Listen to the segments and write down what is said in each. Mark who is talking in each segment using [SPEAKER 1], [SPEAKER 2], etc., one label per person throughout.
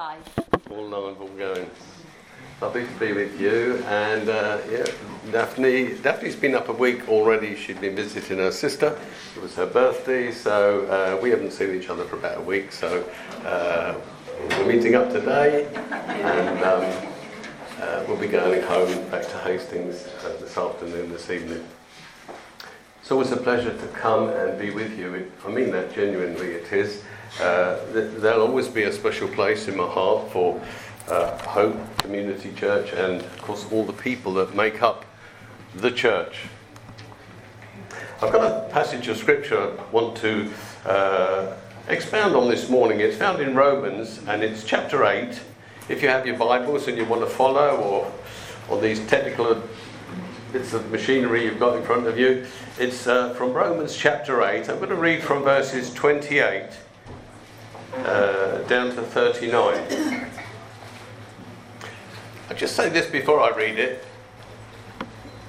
[SPEAKER 1] live.
[SPEAKER 2] All live, all going. Lovely to be with you. And uh, yeah, Daphne. Daphne's been up a week already. She'd been visiting her sister. It was her birthday, so uh, we haven't seen each other for about a week. So uh, we're meeting up today, and um, uh, we'll be going home back to Hastings uh, this afternoon, this evening. It's always a pleasure to come and be with you. I mean that genuinely. It is. Uh, th- there'll always be a special place in my heart for uh, Hope Community Church and, of course, all the people that make up the church. I've got a passage of scripture I want to uh, expound on this morning. It's found in Romans and it's chapter 8. If you have your Bibles and you want to follow, or, these technical bits of machinery you've got in front of you, it's uh, from Romans chapter 8. I'm going to read from verses 28 uh, down to 39. I just say this before I read it.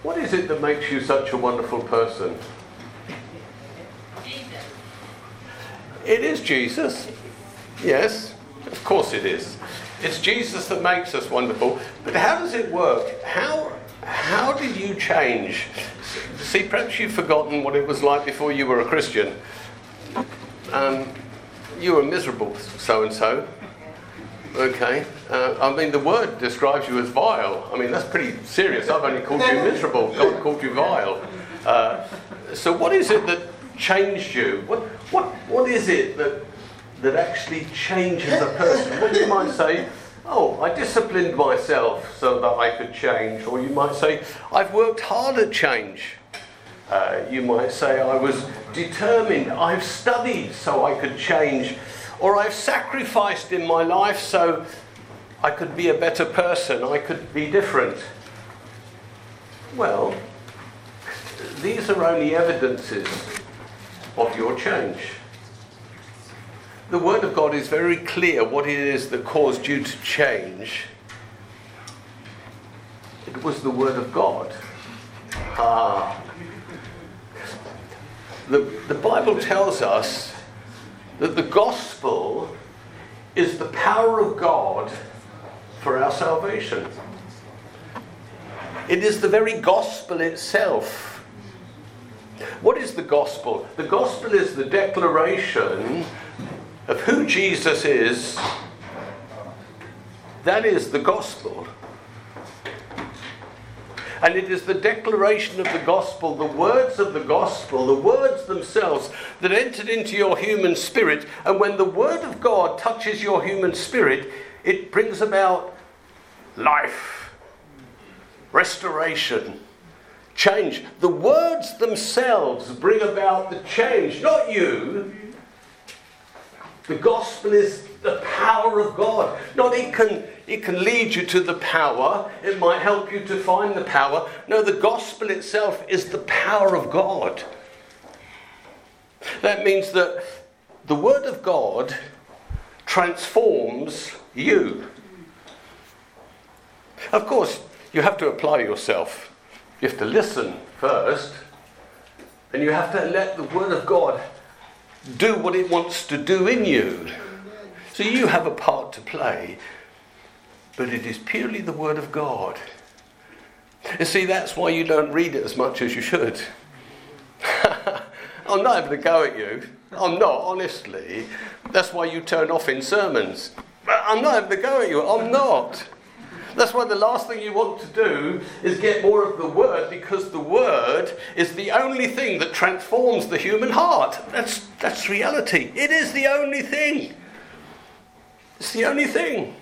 [SPEAKER 2] What is it that makes you such a wonderful person? Jesus. It is Jesus. Yes, of course it is. It's Jesus that makes us wonderful. But how does it work? How how did you change? See, perhaps you've forgotten what it was like before you were a Christian. Um, you were miserable, so and so. Okay. Uh, I mean, the word describes you as vile. I mean, that's pretty serious. I've only called you miserable. God called you vile. Uh, so, what is it that changed you? What, what, what is it that, that actually changes a person? Well, you might say, oh, I disciplined myself so that I could change. Or you might say, I've worked hard at change. Uh, you might say, I was determined, I've studied so I could change, or I've sacrificed in my life so I could be a better person, I could be different. Well, these are only evidences of your change. The Word of God is very clear what it is that caused you to change. It was the Word of God. Ah, the, the Bible tells us that the gospel is the power of God for our salvation. It is the very gospel itself. What is the gospel? The gospel is the declaration of who Jesus is. That is the gospel. And it is the declaration of the gospel, the words of the gospel, the words themselves that entered into your human spirit. And when the word of God touches your human spirit, it brings about life, restoration, change. The words themselves bring about the change, not you. The gospel is the power of God. Not it can it can lead you to the power. It might help you to find the power. No, the gospel itself is the power of God. That means that the word of God transforms you. Of course, you have to apply yourself. You have to listen first, and you have to let the word of God do what it wants to do in you. So you have a part to play, but it is purely the Word of God. You see, that's why you don't read it as much as you should. I'm not having to go at you. I'm not, honestly. That's why you turn off in sermons. I'm not having to go at you. I'm not. That's why the last thing you want to do is get more of the Word because the Word is the only thing that transforms the human heart. That's, that's reality. It is the only thing. It's the only thing.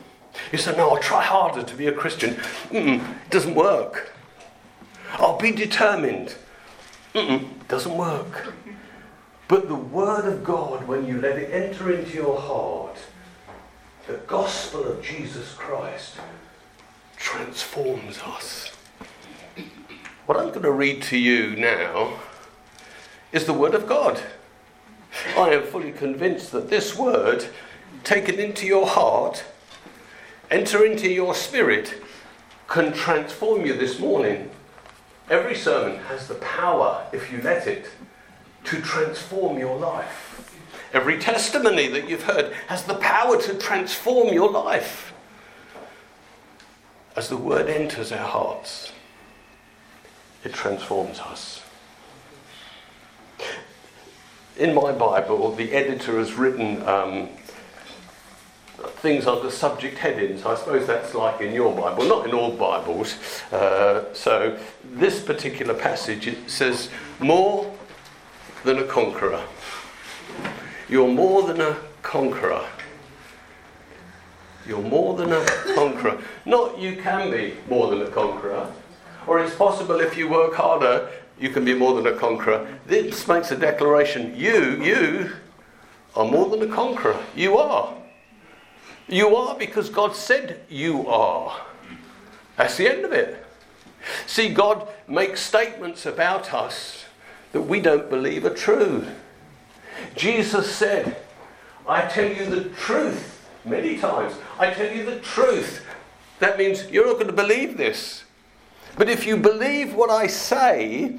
[SPEAKER 2] You say, no, I'll try harder to be a Christian. Mm-mm, it doesn't work. I'll be determined. Mm-mm, doesn't work. But the Word of God, when you let it enter into your heart, the gospel of Jesus Christ transforms us. What I'm going to read to you now is the Word of God. I am fully convinced that this Word, taken into your heart, enter into your spirit, can transform you this morning. Every sermon has the power, if you let it, to transform your life. Every testimony that you've heard has the power to transform your life. As the word enters our hearts, it transforms us. In my Bible, the editor has written um, things under subject headings. I suppose that's like in your Bible, not in all Bibles. Uh, so this particular passage it says, "More than a conqueror." You're more than a conqueror. You're more than a conqueror. Not you can be more than a conqueror, or it's possible if you work harder, you can be more than a conqueror. This makes a declaration. You, you are more than a conqueror. You are. You are because God said you are. That's the end of it. See, God makes statements about us that we don't believe are true. Jesus said, I tell you the truth many times. I tell you the truth. That means you're not going to believe this. But if you believe what I say,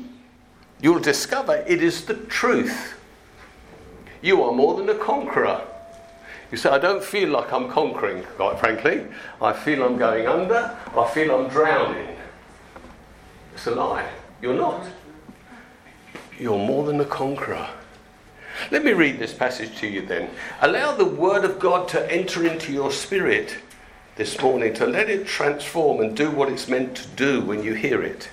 [SPEAKER 2] you'll discover it is the truth. You are more than a conqueror. You say, I don't feel like I'm conquering, quite frankly. I feel I'm going under. I feel I'm drowning. It's a lie. You're not. You're more than a conqueror. Let me read this passage to you then. Allow the Word of God to enter into your spirit this morning, to let it transform and do what it's meant to do when you hear it.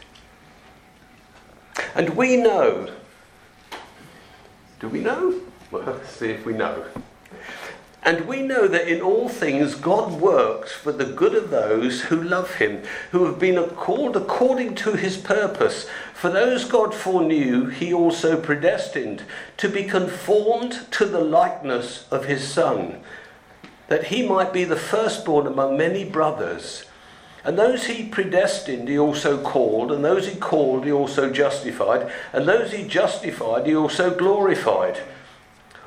[SPEAKER 2] And we know. Do we know? Well, let's see if we know. And we know that in all things God works for the good of those who love him, who have been called according to his purpose. For those God foreknew, he also predestined to be conformed to the likeness of his Son, that he might be the firstborn among many brothers. And those he predestined, he also called, and those he called, he also justified, and those he justified, he also glorified.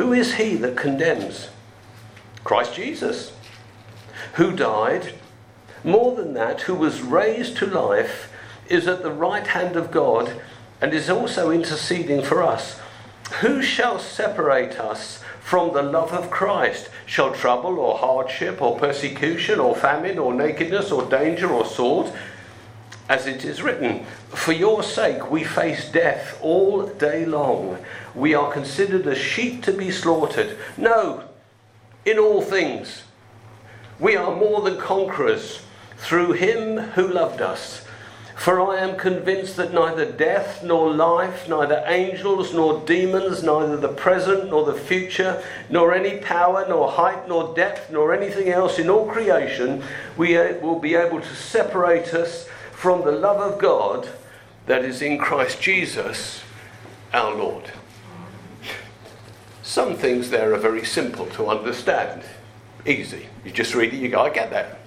[SPEAKER 2] Who is he that condemns? Christ Jesus, who died, more than that, who was raised to life, is at the right hand of God and is also interceding for us. Who shall separate us from the love of Christ? Shall trouble or hardship or persecution or famine or nakedness or danger or sword? As it is written, For your sake we face death all day long. We are considered as sheep to be slaughtered. No, in all things, we are more than conquerors through him who loved us. For I am convinced that neither death nor life, neither angels nor demons, neither the present nor the future, nor any power, nor height, nor depth, nor anything else in all creation we uh, will be able to separate us from the love of God that is in Christ Jesus our Lord. Some things there are very simple to understand, easy. You just read it, you go, I get that.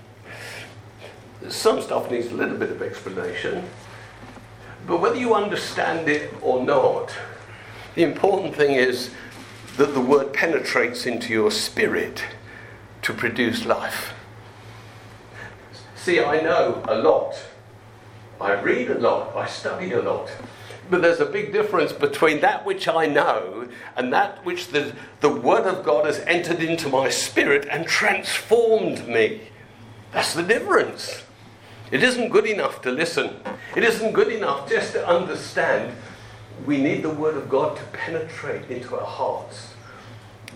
[SPEAKER 2] Some stuff needs a little bit of explanation, but whether you understand it or not, the important thing is that the word penetrates into your spirit to produce life. See, I know a lot I read a lot, I study a lot. But there's a big difference between that which I know and that which the, the Word of God has entered into my spirit and transformed me. That's the difference. It isn't good enough to listen, it isn't good enough just to understand. We need the Word of God to penetrate into our hearts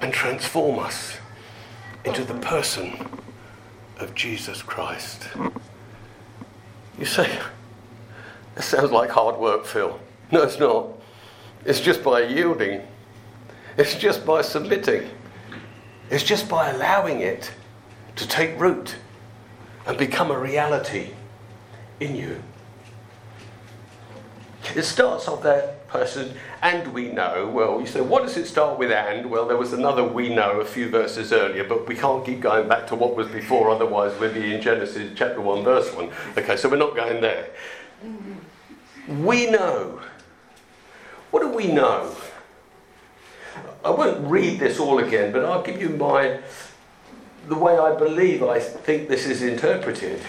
[SPEAKER 2] and transform us into the person of Jesus Christ. You say, it sounds like hard work, Phil. No, it's not. It's just by yielding, it's just by submitting, it's just by allowing it to take root and become a reality in you. It starts off that person, and we know. Well, you say, what does it start with and? Well, there was another we know a few verses earlier, but we can't keep going back to what was before, otherwise, we'll be in Genesis chapter 1, verse 1. Okay, so we're not going there. We know. What do we know? I won't read this all again, but I'll give you my the way I believe I think this is interpreted.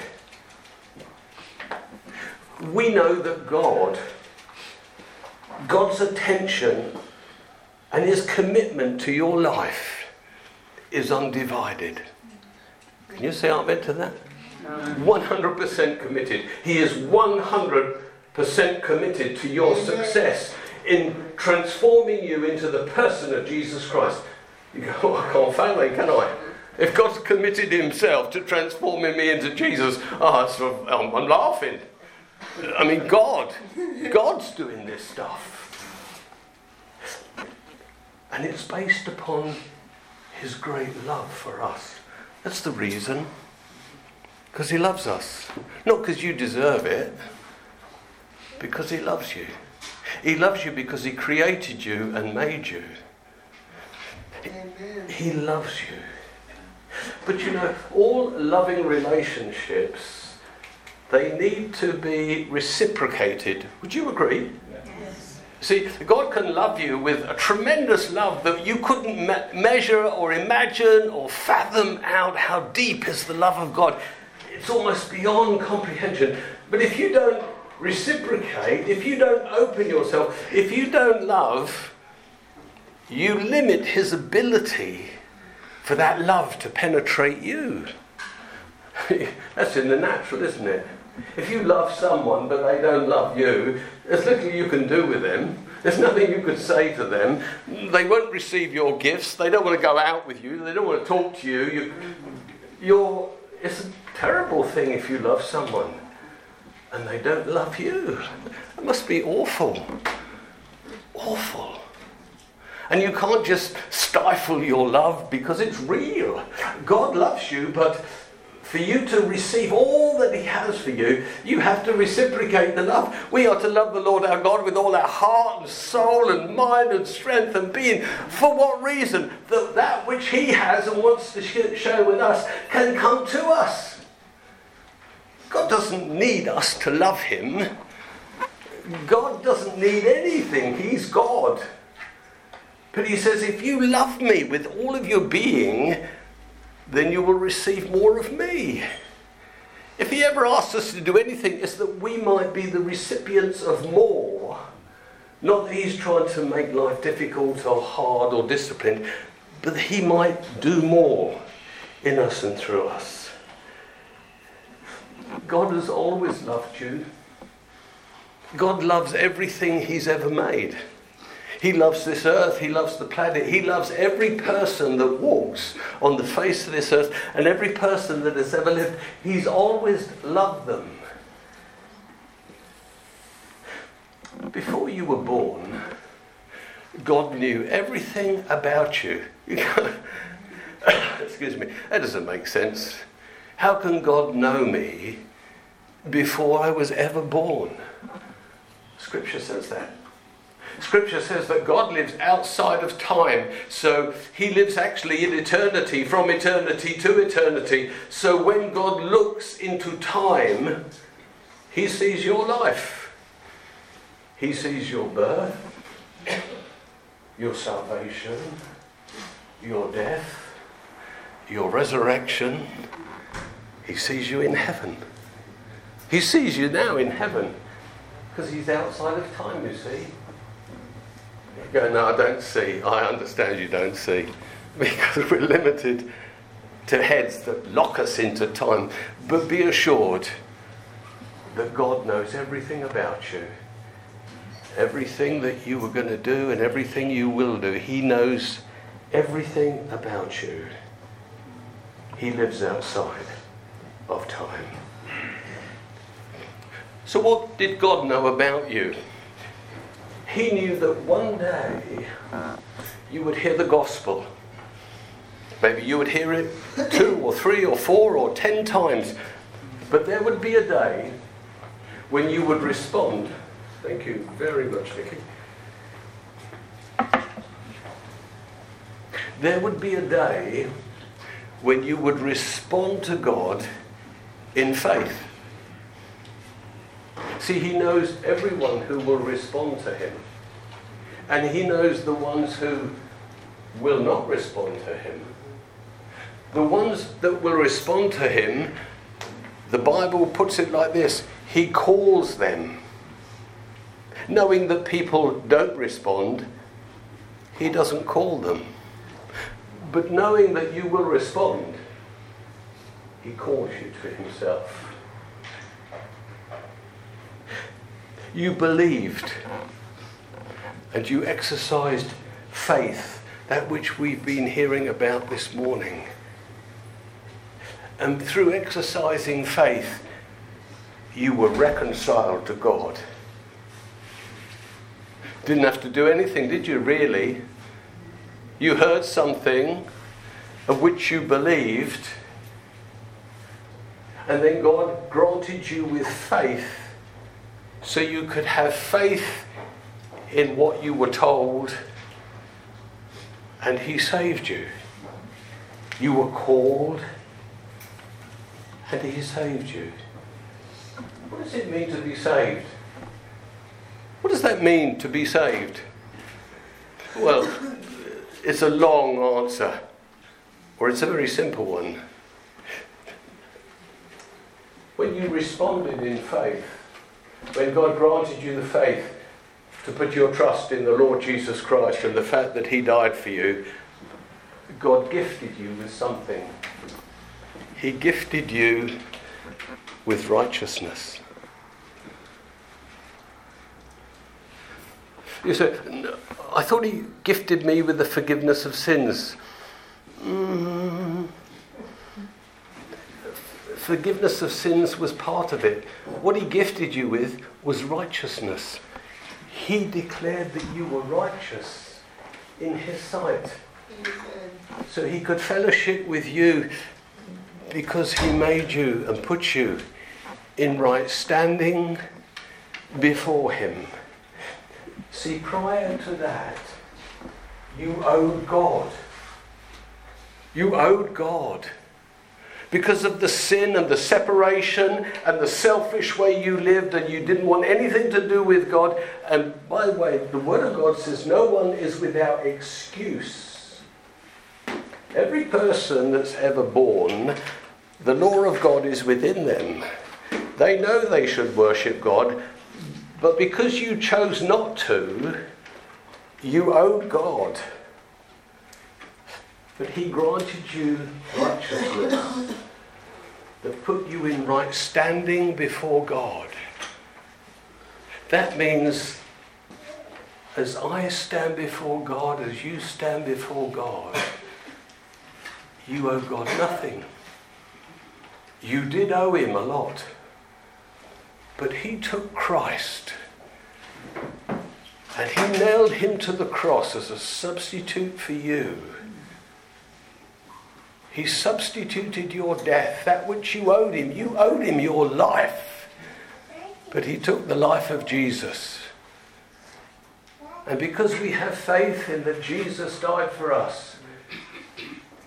[SPEAKER 2] We know that God, God's attention and his commitment to your life is undivided. Can you say amen to that? 100% committed. He is 100% committed to your success in transforming you into the person of Jesus Christ. You go, oh, I can't fail then, can I? If God's committed himself to transforming me into Jesus, ah, oh, sort of, I'm, I'm laughing. I mean, God, God's doing this stuff. And it's based upon his great love for us. That's the reason. Because he loves us. Not because you deserve it, because he loves you. He loves you because he created you and made you. He loves you. But you know, all loving relationships, they need to be reciprocated. Would you agree? Yes. See, God can love you with a tremendous love that you couldn't me- measure or imagine or fathom out how deep is the love of God. It's almost beyond comprehension. But if you don't reciprocate, if you don't open yourself, if you don't love, you limit his ability for that love to penetrate you. That's in the natural, isn't it? If you love someone but they don't love you, there's little you can do with them. There's nothing you could say to them. They won't receive your gifts. They don't want to go out with you. They don't want to talk to you. you you're, it's a terrible thing if you love someone and they don't love you. It must be awful. Awful. And you can't just stifle your love because it's real. God loves you, but for you to receive all that He has for you, you have to reciprocate the love. We are to love the Lord our God with all our heart and soul and mind and strength and being. For what reason? That that which He has and wants to show with us can come to us. God doesn't need us to love Him. God doesn't need anything. He's God. But he says, if you love me with all of your being, then you will receive more of me. If he ever asks us to do anything, it's that we might be the recipients of more. Not that he's trying to make life difficult or hard or disciplined, but that he might do more in us and through us. God has always loved you. God loves everything he's ever made. He loves this earth. He loves the planet. He loves every person that walks on the face of this earth and every person that has ever lived. He's always loved them. Before you were born, God knew everything about you. Excuse me, that doesn't make sense. How can God know me before I was ever born? Scripture says that. Scripture says that God lives outside of time. So he lives actually in eternity, from eternity to eternity. So when God looks into time, he sees your life. He sees your birth, your salvation, your death, your resurrection. He sees you in heaven. He sees you now in heaven because he's outside of time, you see go, no, I don't see. I understand you don't see. Because we're limited to heads that lock us into time. But be assured that God knows everything about you. Everything that you were going to do and everything you will do. He knows everything about you. He lives outside of time. So, what did God know about you? He knew that one day you would hear the gospel. Maybe you would hear it two or three or four or ten times, but there would be a day when you would respond. Thank you very much, Vicky. There would be a day when you would respond to God in faith. See, He knows everyone who will respond to Him. And He knows the ones who will not respond to Him. The ones that will respond to Him, the Bible puts it like this He calls them. Knowing that people don't respond, He doesn't call them. But knowing that you will respond, He calls you to Himself. You believed and you exercised faith, that which we've been hearing about this morning. And through exercising faith, you were reconciled to God. Didn't have to do anything, did you, really? You heard something of which you believed, and then God granted you with faith so you could have faith in what you were told, and He saved you. You were called, and He saved you. What does it mean to be saved? What does that mean to be saved? Well, it's a long answer, or it's a very simple one. When you responded in faith, when God granted you the faith to put your trust in the Lord Jesus Christ and the fact that He died for you, God gifted you with something. He gifted you with righteousness. You say, I thought He gifted me with the forgiveness of sins. Mm. Forgiveness of sins was part of it. What He gifted you with was righteousness. He declared that you were righteous in His sight. So He could fellowship with you because He made you and put you in right standing before Him. See, prior to that, you owed God. You owed God. Because of the sin and the separation and the selfish way you lived, and you didn't want anything to do with God. And by the way, the Word of God says no one is without excuse. Every person that's ever born, the law of God is within them. They know they should worship God, but because you chose not to, you owed God. But He granted you righteousness that put you in right standing before God. That means as I stand before God, as you stand before God, you owe God nothing. You did owe Him a lot. But he took Christ and he nailed him to the cross as a substitute for you. He substituted your death, that which you owed him. You owed him your life. But he took the life of Jesus. And because we have faith in that Jesus died for us,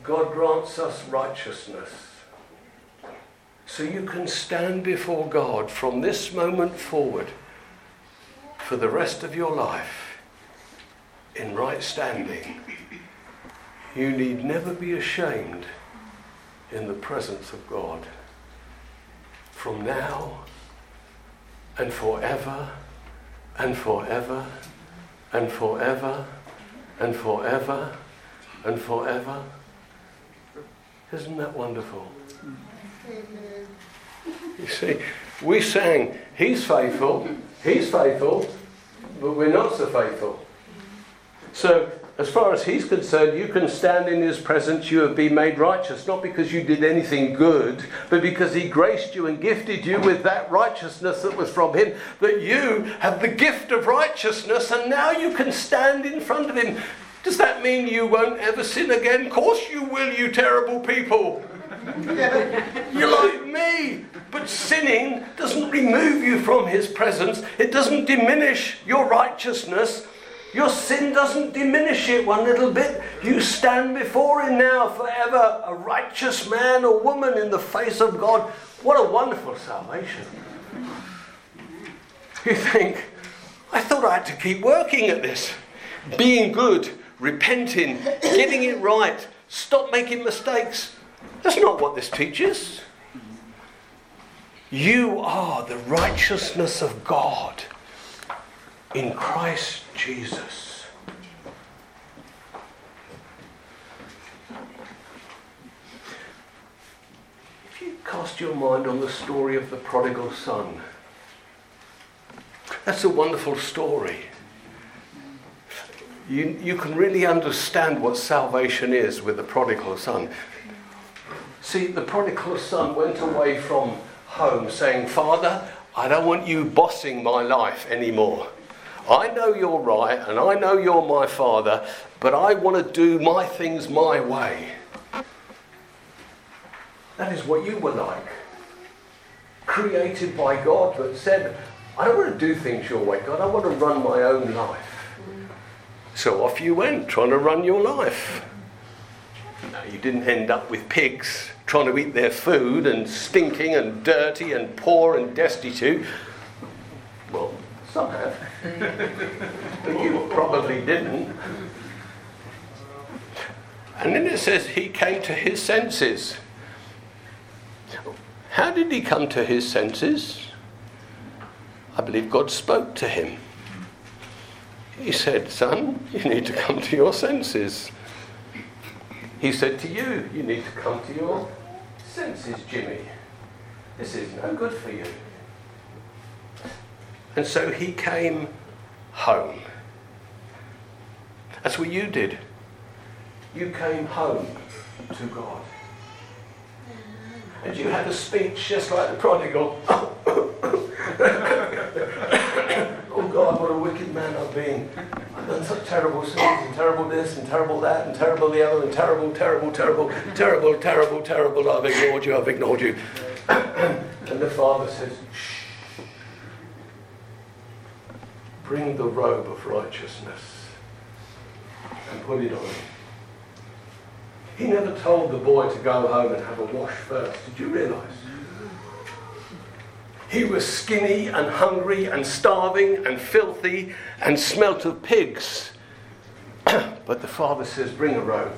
[SPEAKER 2] God grants us righteousness. So you can stand before God from this moment forward for the rest of your life in right standing. You need never be ashamed in the presence of God. From now and forever and forever and forever and forever and forever. Isn't that wonderful? You see, we sang, He's faithful, He's faithful, but we're not so faithful. So, as far as He's concerned, you can stand in His presence, you have been made righteous, not because you did anything good, but because He graced you and gifted you with that righteousness that was from Him, that you have the gift of righteousness, and now you can stand in front of Him. Does that mean you won't ever sin again? Of course you will, you terrible people. You're like me. But sinning doesn't remove you from his presence, it doesn't diminish your righteousness. Your sin doesn't diminish it one little bit. You stand before Him now forever, a righteous man or woman in the face of God. What a wonderful salvation. You think, I thought I had to keep working at this, being good, repenting, getting it right, stop making mistakes. That's not what this teaches. You are the righteousness of God in Christ Jesus. If you cast your mind on the story of the prodigal son, that's a wonderful story. You, you can really understand what salvation is with the prodigal son. See, the prodigal son went away from home saying, Father, I don't want you bossing my life anymore. I know you're right and I know you're my father, but I want to do my things my way. That is what you were like. Created by God, but said, I don't want to do things your way, God. I want to run my own life. So off you went, trying to run your life. No, you didn't end up with pigs trying to eat their food and stinking and dirty and poor and destitute. Well, some have. But you probably didn't. And then it says he came to his senses. How did he come to his senses? I believe God spoke to him. He said, Son, you need to come to your senses. He said to you, You need to come to your senses, Jimmy. This is no good for you. And so he came home. That's what you did. You came home to God. And you had a speech just like the prodigal. oh God, what a wicked man I've been. I've done such terrible sins and terrible this and terrible that and terrible the other and terrible, terrible, terrible, terrible, terrible, terrible. I've ignored you, I've ignored you. and the father says, shh. Bring the robe of righteousness and put it on him. He never told the boy to go home and have a wash first. Did you realize? He was skinny and hungry and starving and filthy and smelt of pigs. but the father says, Bring a robe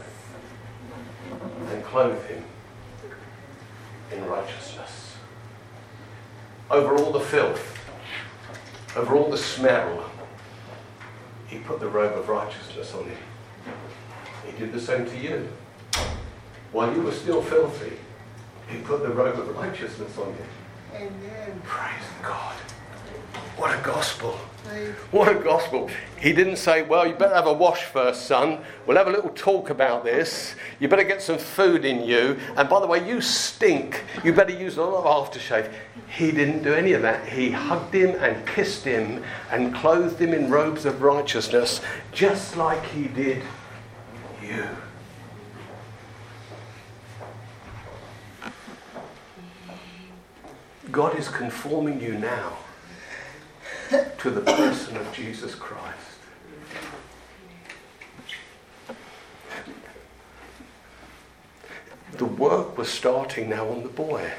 [SPEAKER 2] and clothe him in righteousness. Over all the filth, over all the smell, he put the robe of righteousness on him. He did the same to you. While you were still filthy, he put the robe of righteousness on you. Amen. Praise God. What a gospel. What a gospel. He didn't say, Well, you better have a wash first, son. We'll have a little talk about this. You better get some food in you. And by the way, you stink. You better use a lot of aftershave. He didn't do any of that. He hugged him and kissed him and clothed him in robes of righteousness, just like he did you. God is conforming you now to the person of Jesus Christ. The work was starting now on the boy.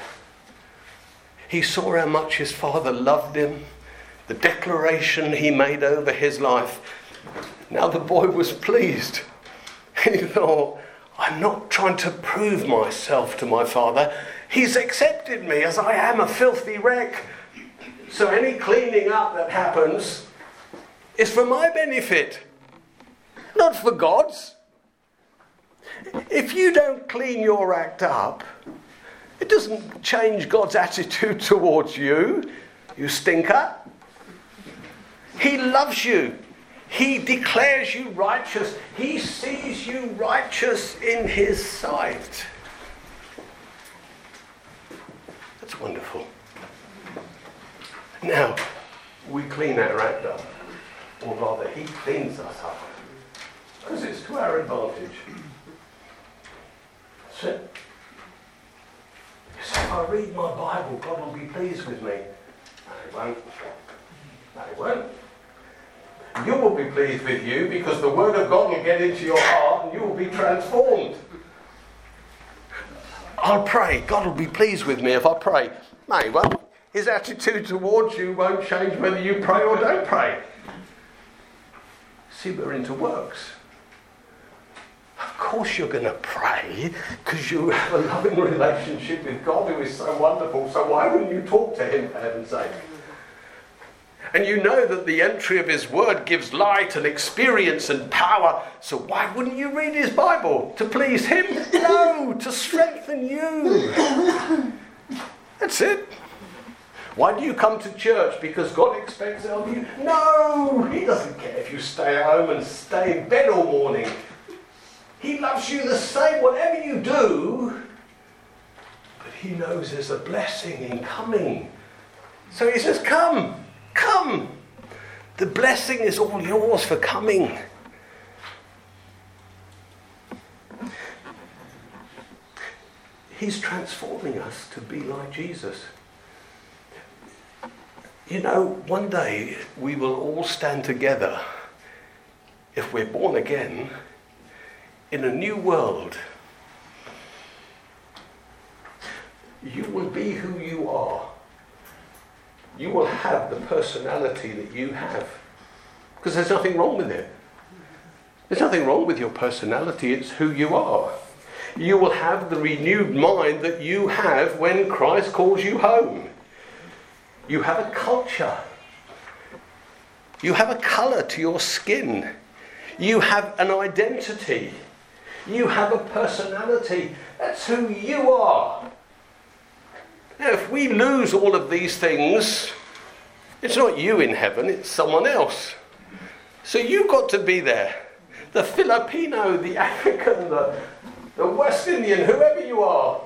[SPEAKER 2] He saw how much his father loved him, the declaration he made over his life. Now the boy was pleased. He thought, I'm not trying to prove myself to my father. He's accepted me as I am a filthy wreck. So any cleaning up that happens is for my benefit, not for God's. If you don't clean your act up, it doesn't change God's attitude towards you, you stinker. He loves you. He declares you righteous. He sees you righteous in His sight. That's wonderful. Now, we clean our act up, or rather, He cleans us up, because it's to our advantage. So, so if I read my Bible, God will be pleased with me. No, He won't. No, He won't. you will be pleased with you because the Word of God will get into your heart and you will be transformed. I'll pray. God will be pleased with me if I pray. May, well, his attitude towards you won't change whether you pray or don't pray. See, we're into works. Of course, you're going to pray because you have a loving relationship with God who is so wonderful. So, why wouldn't you talk to Him, for heaven's sake? And you know that the entry of His Word gives light and experience and power. So, why wouldn't you read His Bible? To please Him? No, to strengthen you. That's it. Why do you come to church? Because God expects it of you? No, He doesn't care if you stay at home and stay in bed all morning. He loves you the same, whatever you do. But He knows there's a blessing in coming. So He says, Come, come. The blessing is all yours for coming. He's transforming us to be like Jesus. You know, one day we will all stand together, if we're born again, in a new world. You will be who you are. You will have the personality that you have. Because there's nothing wrong with it. There's nothing wrong with your personality, it's who you are. You will have the renewed mind that you have when Christ calls you home. You have a culture. You have a colour to your skin. You have an identity. You have a personality. That's who you are. Now, if we lose all of these things, it's not you in heaven, it's someone else. So you've got to be there. The Filipino, the African, the, the West Indian, whoever you are,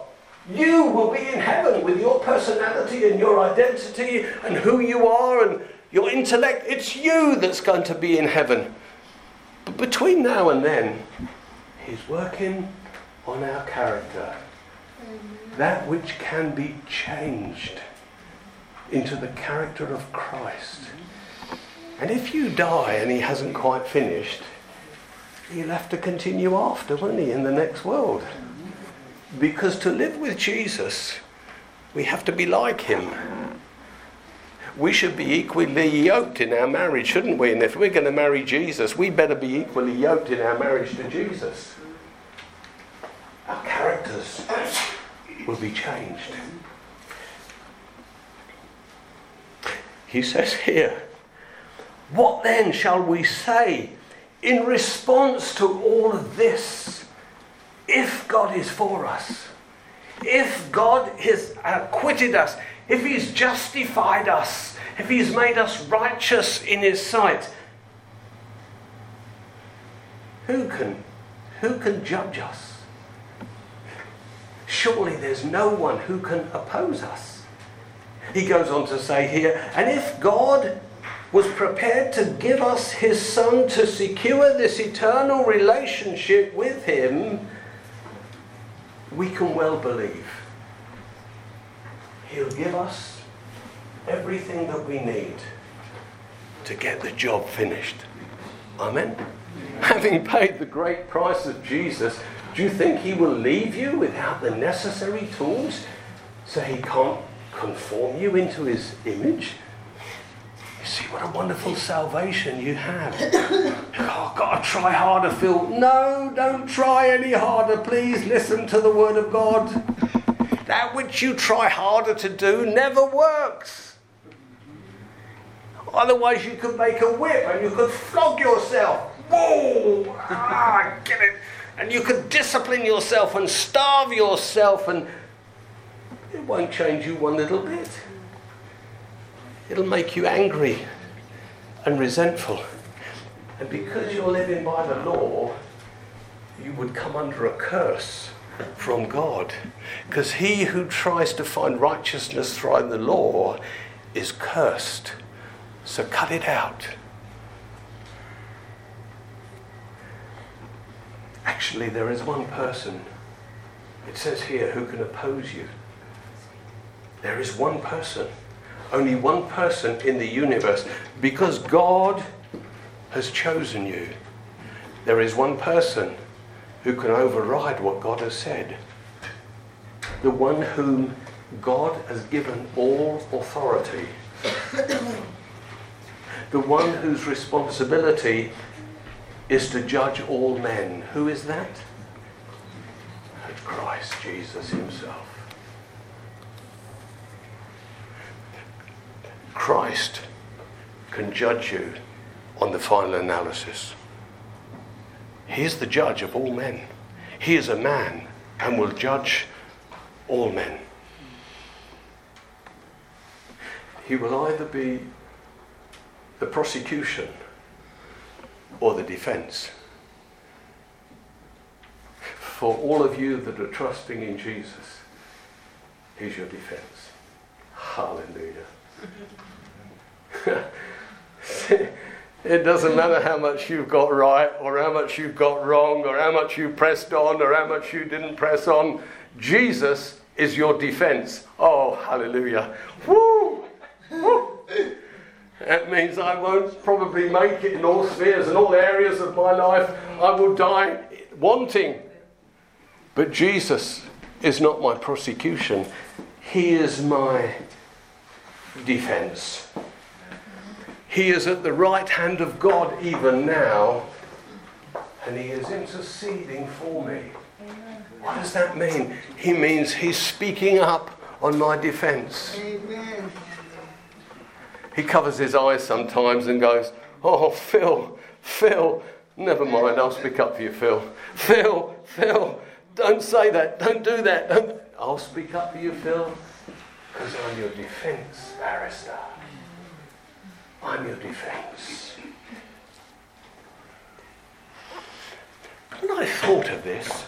[SPEAKER 2] you will be in heaven with your personality and your identity and who you are and your intellect. It's you that's going to be in heaven. But between now and then, He's working on our character. That which can be changed into the character of Christ. And if you die and He hasn't quite finished, He'll have to continue after, won't He, in the next world? Because to live with Jesus, we have to be like him. We should be equally yoked in our marriage, shouldn't we? And if we're going to marry Jesus, we better be equally yoked in our marriage to Jesus. Our characters will be changed. He says here, What then shall we say in response to all of this? If God is for us, if God has acquitted us, if He's justified us, if He's made us righteous in His sight, who can, who can judge us? Surely there's no one who can oppose us. He goes on to say here, and if God was prepared to give us His Son to secure this eternal relationship with Him, we can well believe He'll give us everything that we need to get the job finished. Amen. Having paid the great price of Jesus, do you think He will leave you without the necessary tools so He can't conform you into His image? See what a wonderful salvation you have. oh, got to try harder, Phil. No, don't try any harder. Please listen to the word of God. That which you try harder to do never works. Otherwise, you could make a whip and you could flog yourself. Whoa! Ah, get it. And you could discipline yourself and starve yourself, and it won't change you one little bit. It'll make you angry and resentful. And because you're living by the law, you would come under a curse from God. Because he who tries to find righteousness through the law is cursed. So cut it out. Actually, there is one person, it says here, who can oppose you. There is one person only one person in the universe because God has chosen you. There is one person who can override what God has said. The one whom God has given all authority. the one whose responsibility is to judge all men. Who is that? Christ Jesus Himself. Christ can judge you on the final analysis. He is the judge of all men. He is a man and will judge all men. He will either be the prosecution or the defense. For all of you that are trusting in Jesus, He's your defense. Hallelujah. it doesn't matter how much you've got right, or how much you've got wrong, or how much you pressed on, or how much you didn't press on. Jesus is your defense. Oh, hallelujah. Woo! Woo! That means I won't probably make it in all spheres and all areas of my life. I will die wanting. But Jesus is not my prosecution, He is my defense. He is at the right hand of God even now, and He is interceding for me. What does that mean? He means He's speaking up on my defense. Amen. He covers his eyes sometimes and goes, Oh, Phil, Phil, never mind, I'll speak up for you, Phil. Phil, Phil, don't say that, don't do that. Don't. I'll speak up for you, Phil, because I'm your defense barrister. I'm your defense. When I thought of this,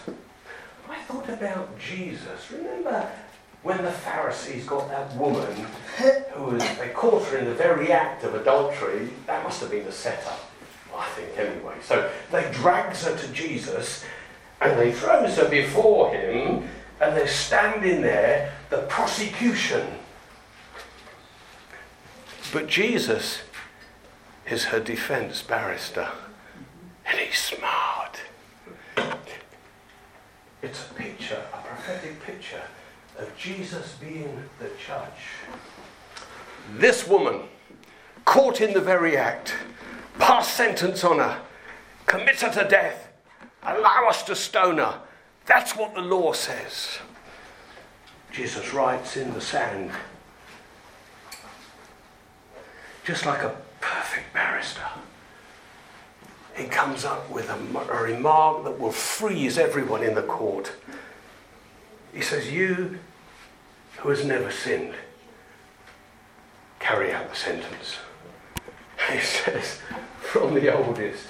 [SPEAKER 2] I thought about Jesus. Remember when the Pharisees got that woman who was, they caught her in the very act of adultery, that must have been a setup, I think, anyway. So they drags her to Jesus and they throws her before him and they're standing there, the prosecution. But Jesus is her defense barrister and he's smart. It's a picture, a prophetic picture of Jesus being the judge. This woman, caught in the very act, pass sentence on her, commit her to death, allow us to stone her. That's what the law says. Jesus writes in the sand, just like a perfect barrister. He comes up with a, a remark that will freeze everyone in the court. He says, You who has never sinned, carry out the sentence. He says, From the oldest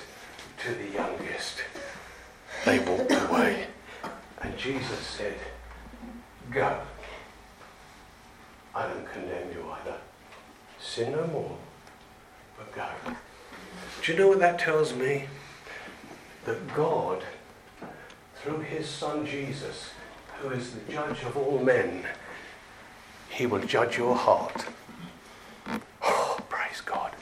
[SPEAKER 2] to the youngest, they walked away. And Jesus said, Go. I don't condemn you either. Sin no more, but go. Do you know what that tells me? That God, through his Son Jesus, who is the judge of all men, he will judge your heart. Oh, praise God.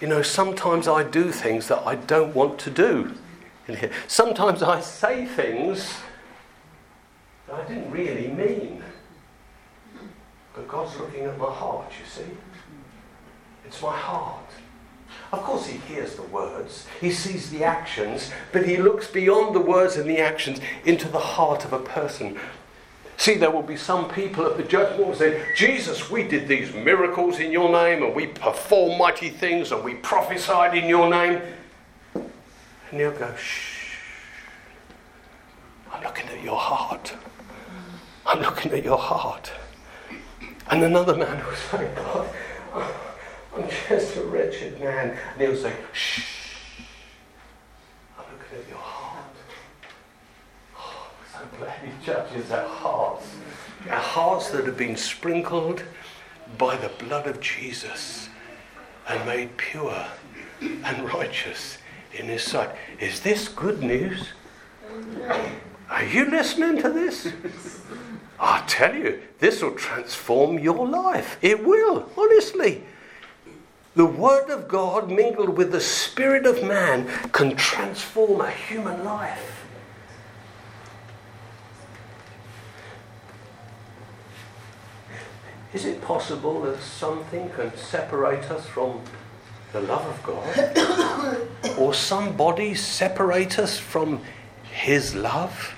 [SPEAKER 2] You know, sometimes I do things that I don't want to do. Sometimes I say things that I didn't really mean. But God's looking at my heart, you see. It's my heart. Of course, He hears the words, He sees the actions, but He looks beyond the words and the actions into the heart of a person. See, there will be some people at the judgment will say, Jesus, we did these miracles in your name, and we performed mighty things, and we prophesied in your name. And he'll go, shh. I'm looking at your heart. I'm looking at your heart. And another man was say, God, I'm just a wretched man. And he'll say, shh. I'm looking at your heart. Oh, I'm so glad he judges our hearts. Our hearts that have been sprinkled by the blood of Jesus and made pure and righteous in his sight. Is this good news? Are you listening to this? I tell you, this will transform your life. It will, honestly. The Word of God mingled with the Spirit of man can transform a human life. Is it possible that something can separate us from the love of God? or somebody separate us from His love?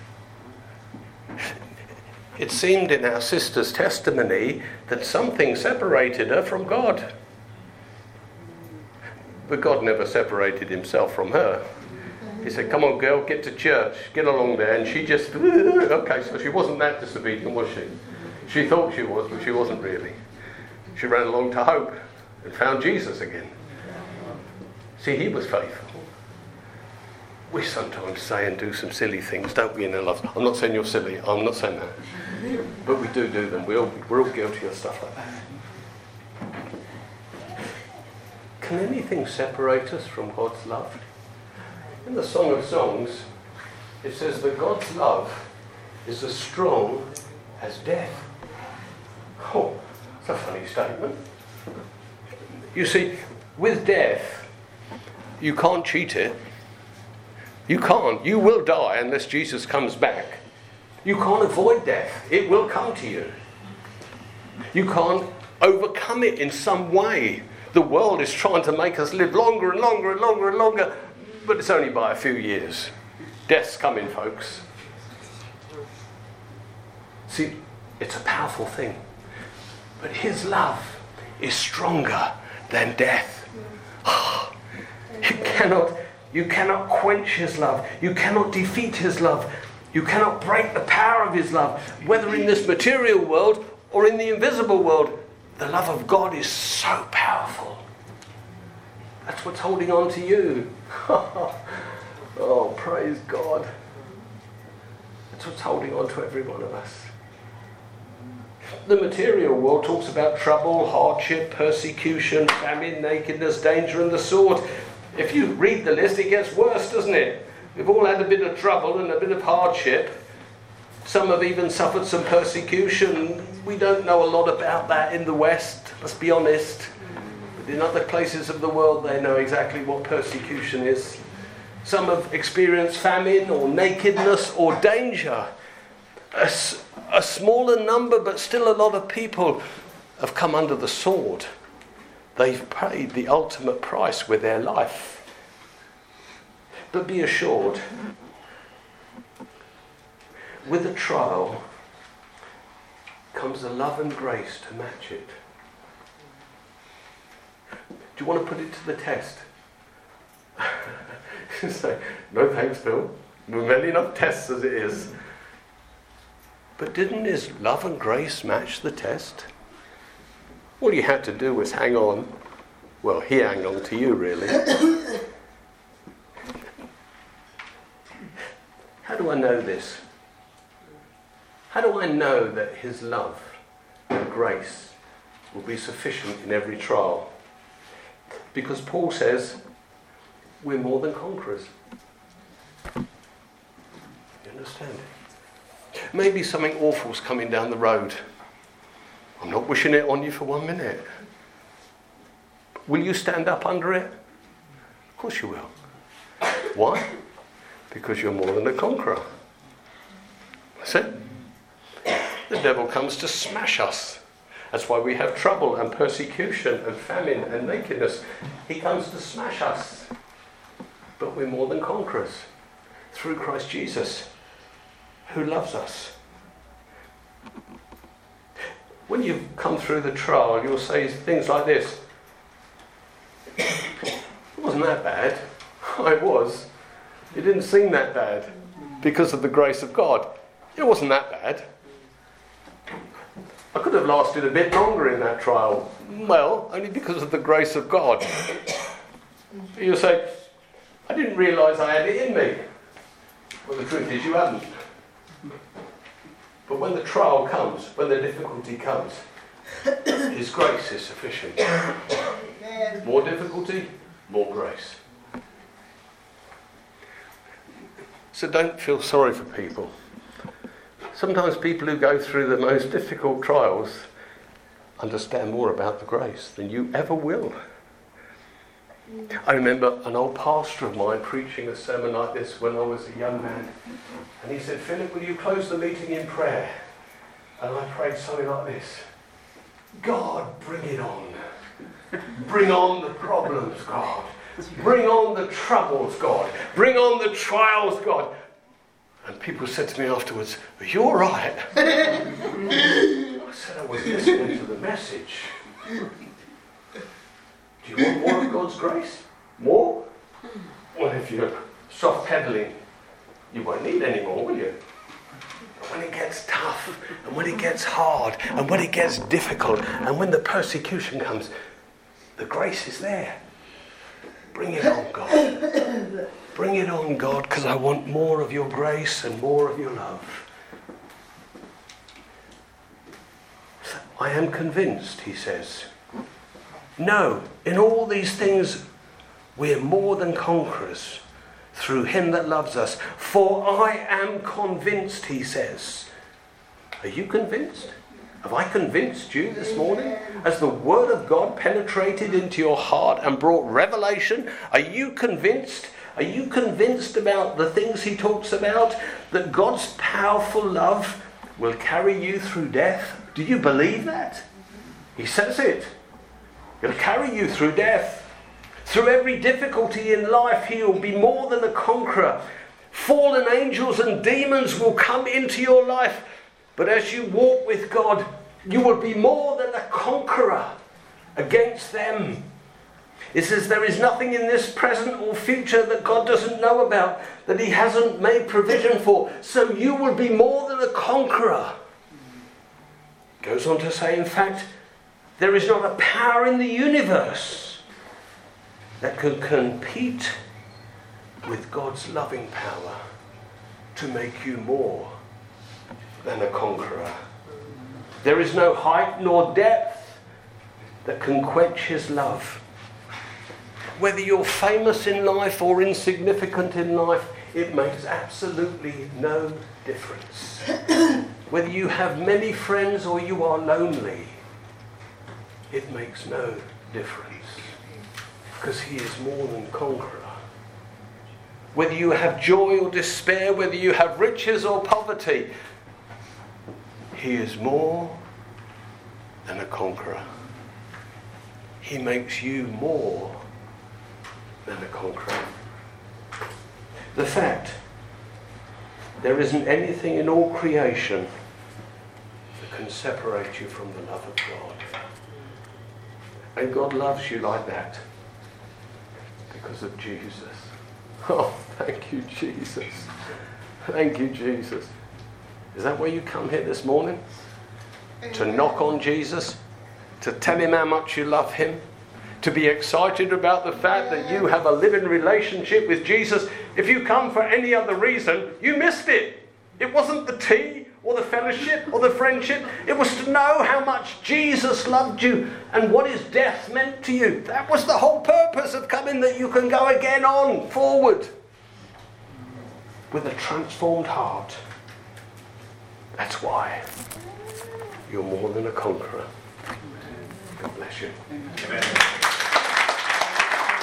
[SPEAKER 2] It seemed in our sister's testimony that something separated her from God. But God never separated himself from her. He said, Come on, girl, get to church, get along there. And she just, okay, so she wasn't that disobedient, was she? She thought she was, but she wasn't really. She ran along to hope and found Jesus again. See, he was faithful. We sometimes say and do some silly things, don't we, in our lives? I'm not saying you're silly, I'm not saying that. But we do do them. We all, we're all guilty of stuff like that. Can anything separate us from God's love? In the Song of Songs, it says that God's love is as strong as death. Oh, that's a funny statement. You see, with death, you can't cheat it. You can't. You will die unless Jesus comes back. You can't avoid death, it will come to you. You can't overcome it in some way. The world is trying to make us live longer and longer and longer and longer, but it's only by a few years. Death's coming, folks. See, it's a powerful thing. But His love is stronger than death. You cannot, you cannot quench His love. You cannot defeat His love. You cannot break the power of His love, whether in this material world or in the invisible world. The love of God is so powerful. That's what's holding on to you. oh, praise God. That's what's holding on to every one of us. The material world talks about trouble, hardship, persecution, famine, nakedness, danger, and the sword. If you read the list, it gets worse, doesn't it? We've all had a bit of trouble and a bit of hardship. Some have even suffered some persecution. We don't know a lot about that in the West, let's be honest. But in other places of the world, they know exactly what persecution is. Some have experienced famine or nakedness or danger. A, a smaller number, but still a lot of people have come under the sword. They've paid the ultimate price with their life. But be assured, with a trial comes the love and grace to match it. Do you want to put it to the test? Say, no thanks, Bill. We've many enough tests as it is. But didn't his love and grace match the test? All you had to do was hang on. Well, he hung on to you, really. How do I know this? How do I know that His love and grace will be sufficient in every trial? Because Paul says we're more than conquerors. You understand? Maybe something awful's coming down the road. I'm not wishing it on you for one minute. Will you stand up under it? Of course you will. Why? Because you're more than a conqueror. That's it. The devil comes to smash us. That's why we have trouble and persecution and famine and nakedness. He comes to smash us. But we're more than conquerors through Christ Jesus, who loves us. When you've come through the trial, you'll say things like this It wasn't that bad. I was. It didn't seem that bad because of the grace of God. It wasn't that bad. I could have lasted a bit longer in that trial. Well, only because of the grace of God. You say, I didn't realise I had it in me. Well, the truth is, you haven't. But when the trial comes, when the difficulty comes, His grace is sufficient. More difficulty, more grace. So don't feel sorry for people. Sometimes people who go through the most difficult trials understand more about the grace than you ever will. I remember an old pastor of mine preaching a sermon like this when I was a young man. And he said, Philip, will you close the meeting in prayer? And I prayed something like this God, bring it on. Bring on the problems, God. Bring on the troubles, God. Bring on the trials, God. And people said to me afterwards, Are you all right? I said, I was listening to the message. Do you want more of God's grace? More? Well, if you're soft pedaling, you won't need any more, will you? When it gets tough, and when it gets hard, and when it gets difficult, and when the persecution comes, the grace is there. Bring it on, God. Bring it on, God, because I want more of your grace and more of your love. I am convinced, he says, no, in all these things we are more than conquerors through him that loves us. For I am convinced, he says. Are you convinced? Have I convinced you this morning? Has the Word of God penetrated into your heart and brought revelation? Are you convinced? Are you convinced about the things he talks about? That God's powerful love will carry you through death? Do you believe that? He says it. He'll carry you through death. Through every difficulty in life, He'll be more than a conqueror. Fallen angels and demons will come into your life, but as you walk with God, you will be more than a conqueror against them. It says there is nothing in this present or future that God doesn't know about, that He hasn't made provision for. So you will be more than a conqueror. Goes on to say, in fact, there is not a power in the universe that can compete with God's loving power to make you more than a conqueror. There is no height nor depth that can quench his love. Whether you're famous in life or insignificant in life, it makes absolutely no difference. Whether you have many friends or you are lonely, it makes no difference because he is more than conqueror. Whether you have joy or despair, whether you have riches or poverty, he is more than a conqueror. He makes you more than a conqueror. The fact there isn't anything in all creation that can separate you from the love of God. And God loves you like that because of Jesus. Oh, thank you, Jesus. Thank you, Jesus. Is that why you come here this morning? To knock on Jesus? To tell him how much you love him? To be excited about the fact that you have a living relationship with Jesus? If you come for any other reason, you missed it. It wasn't the tea, or the fellowship or the friendship. It was to know how much Jesus loved you and what his death meant to you. That was the whole purpose of coming, that you can go again on forward with a transformed heart. That's why you're more than a conqueror. God bless you. Amen.